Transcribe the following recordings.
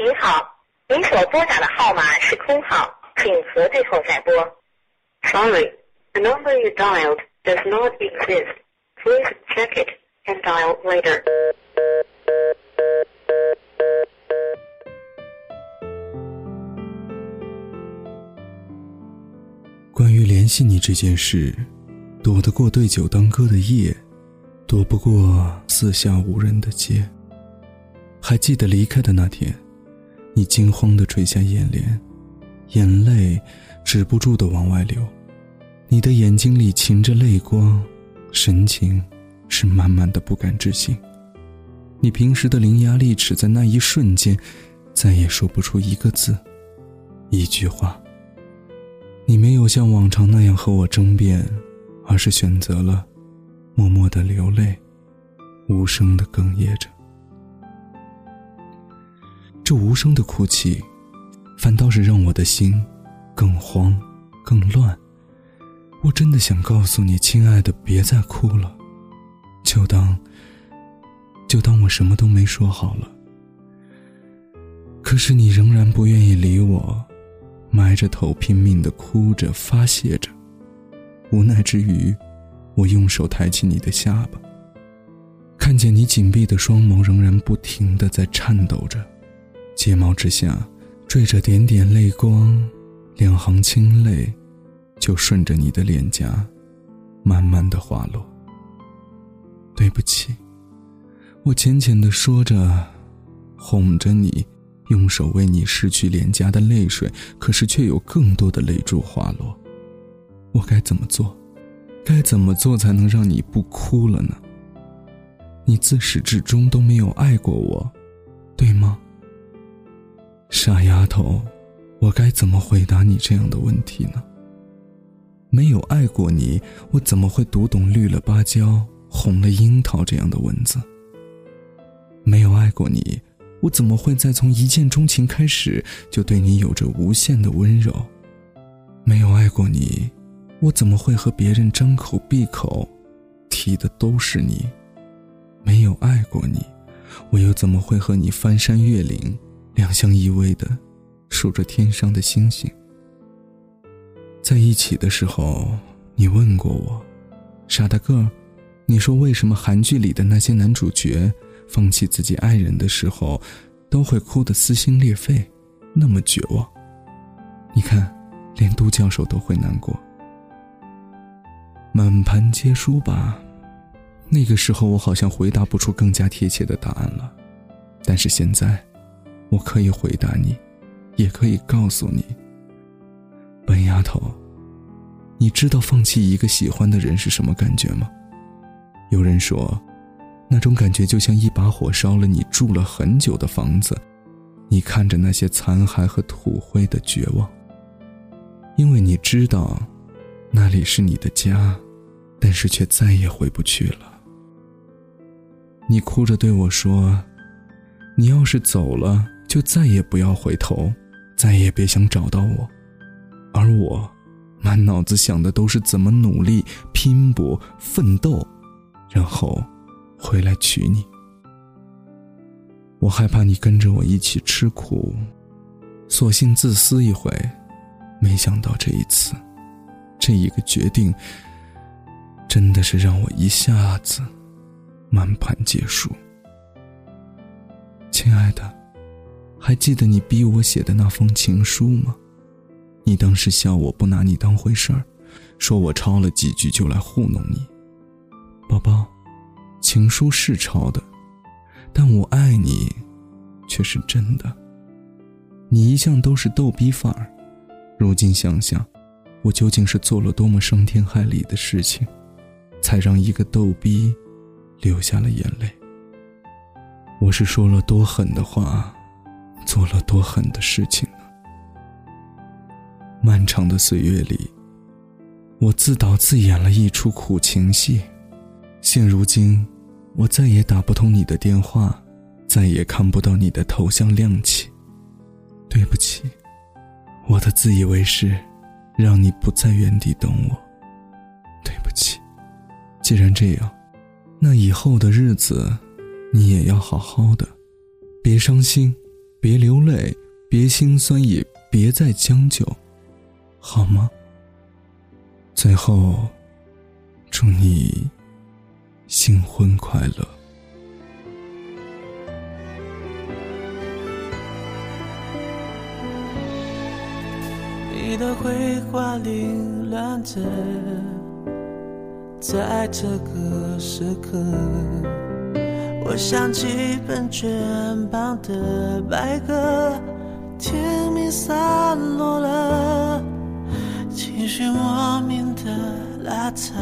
您好，您所拨打的号码是空号，请核对后再拨。Sorry, the number you dialed does not exist. Please check it and dial later. 关于联系你这件事，躲得过对酒当歌的夜，躲不过四下无人的街。还记得离开的那天，你惊慌的垂下眼帘，眼泪止不住的往外流，你的眼睛里噙着泪光，神情是满满的不敢置信。你平时的伶牙俐齿，在那一瞬间，再也说不出一个字，一句话。你没有像往常那样和我争辩，而是选择了默默的流泪，无声的哽咽着。这无声的哭泣，反倒是让我的心更慌、更乱。我真的想告诉你，亲爱的，别再哭了，就当就当我什么都没说好了。可是你仍然不愿意理我。埋着头拼命的哭着发泄着，无奈之余，我用手抬起你的下巴，看见你紧闭的双眸仍然不停的在颤抖着，睫毛之下缀着点点泪光，两行清泪就顺着你的脸颊慢慢的滑落。对不起，我浅浅的说着，哄着你。用手为你拭去脸颊的泪水，可是却有更多的泪珠滑落。我该怎么做？该怎么做才能让你不哭了呢？你自始至终都没有爱过我，对吗？傻丫头，我该怎么回答你这样的问题呢？没有爱过你，我怎么会读懂绿了芭蕉、红了樱桃这样的文字？没有爱过你。我怎么会在从一见钟情开始就对你有着无限的温柔？没有爱过你，我怎么会和别人张口闭口提的都是你？没有爱过你，我又怎么会和你翻山越岭，两相依偎的数着天上的星星？在一起的时候，你问过我，傻大个儿，你说为什么韩剧里的那些男主角？放弃自己爱人的时候，都会哭得撕心裂肺，那么绝望。你看，连都教授都会难过。满盘皆输吧。那个时候，我好像回答不出更加贴切的答案了。但是现在，我可以回答你，也可以告诉你。笨丫头，你知道放弃一个喜欢的人是什么感觉吗？有人说。那种感觉就像一把火烧了你住了很久的房子，你看着那些残骸和土灰的绝望。因为你知道，那里是你的家，但是却再也回不去了。你哭着对我说：“你要是走了，就再也不要回头，再也别想找到我。”而我，满脑子想的都是怎么努力、拼搏、奋斗，然后。回来娶你，我害怕你跟着我一起吃苦，索性自私一回。没想到这一次，这一个决定，真的是让我一下子满盘皆输。亲爱的，还记得你逼我写的那封情书吗？你当时笑我不拿你当回事儿，说我抄了几句就来糊弄你，宝宝。情书是抄的，但我爱你，却是真的。你一向都是逗逼范儿，如今想想，我究竟是做了多么伤天害理的事情，才让一个逗逼流下了眼泪？我是说了多狠的话，做了多狠的事情呢？漫长的岁月里，我自导自演了一出苦情戏。现如今，我再也打不通你的电话，再也看不到你的头像亮起。对不起，我的自以为是，让你不在原地等我。对不起，既然这样，那以后的日子，你也要好好的，别伤心，别流泪，别心酸，也别再将就，好吗？最后，祝你新婚快乐。你的绘画凌乱着，在这个时刻，我想起本卷旁的白鸽，天明散落了，情绪莫名的拉扯，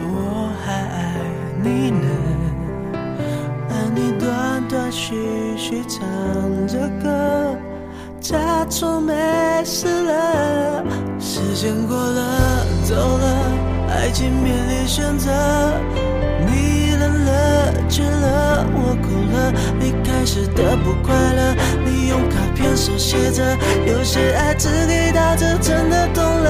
我还爱你呢，而你断断续续唱着歌。假装没事了，时间过了，走了，爱情面临选择。去了，我哭了。离开时的不快乐，你用卡片手写着，有些爱只给到这，真的懂了。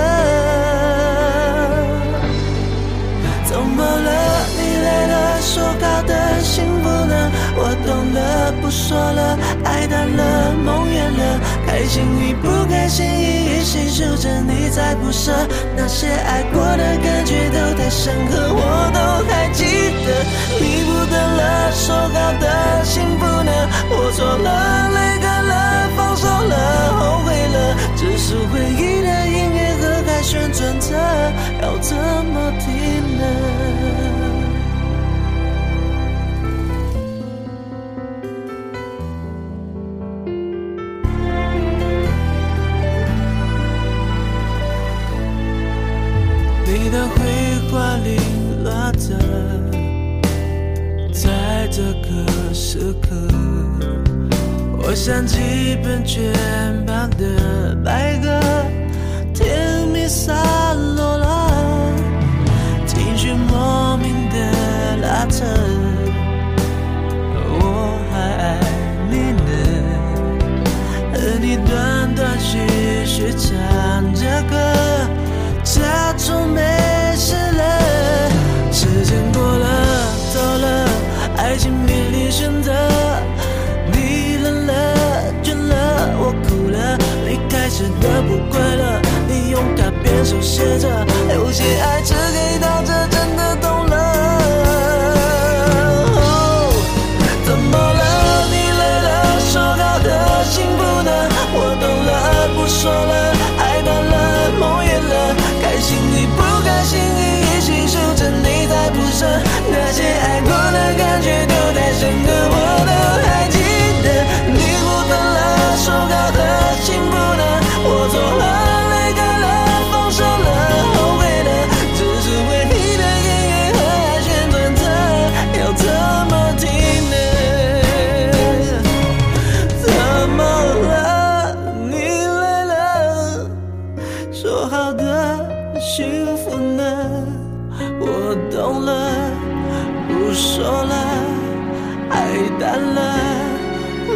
怎么了？你累了，说好的幸福呢？我懂了，不说了，爱淡了，梦远了。开心与不开心，一一细数你在不舍。那些爱过的感觉都太深刻，我都还记得。你不等了，说好的幸福呢？我错了，泪干了，放手了，后悔了。只是回忆的音乐盒还旋转着，凌乱着，在这个时刻，我想起本卷旁的白鸽，甜蜜散落了，情绪莫名的拉扯，学着，有些爱只给到这，真的懂了。怎么了？你累了，说好的幸福呢？我懂了，不说，幸福呢？我懂了不说了爱淡了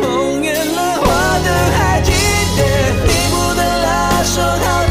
梦远了我都还记得你不等了说好